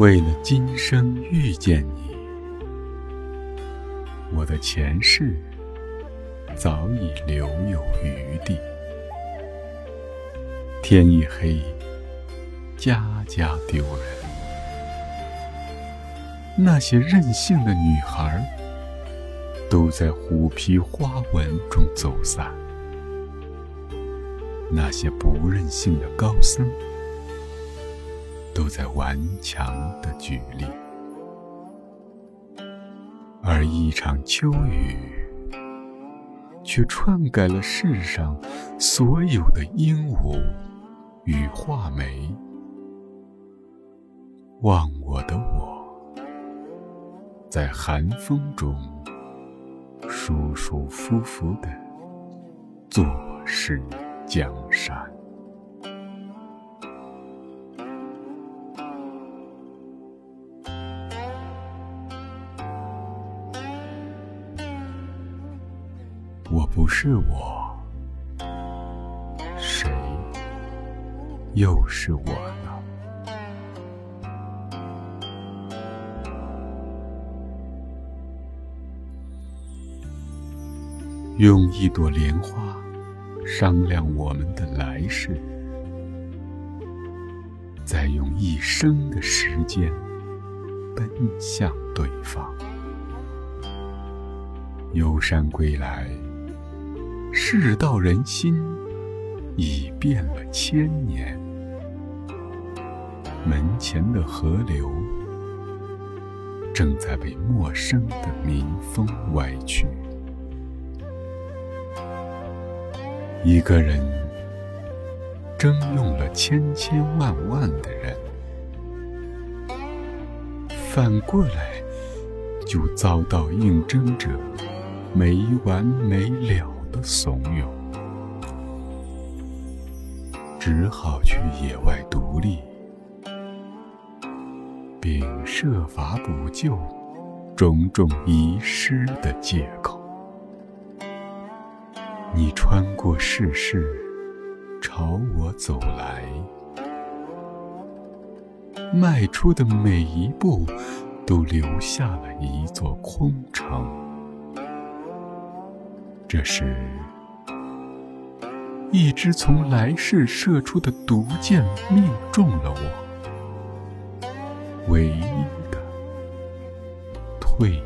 为了今生遇见你，我的前世早已留有余地。天一黑，家家丢人。那些任性的女孩，都在虎皮花纹中走散；那些不任性的高僧，都在顽强的举例。而一场秋雨，却篡改了世上所有的鹦鹉与画眉。忘我的我。在寒风中，舒舒服服的坐视江山。我不是我，谁又是我呢？用一朵莲花商量我们的来世，再用一生的时间奔向对方。游山归来，世道人心已变了千年。门前的河流正在被陌生的民风歪曲。一个人征用了千千万万的人，反过来就遭到应征者没完没了的怂恿，只好去野外独立，并设法补救种种遗失的借口。你穿过世事，朝我走来，迈出的每一步，都留下了一座空城。这时，一支从来世射出的毒箭命中了我，唯一的退。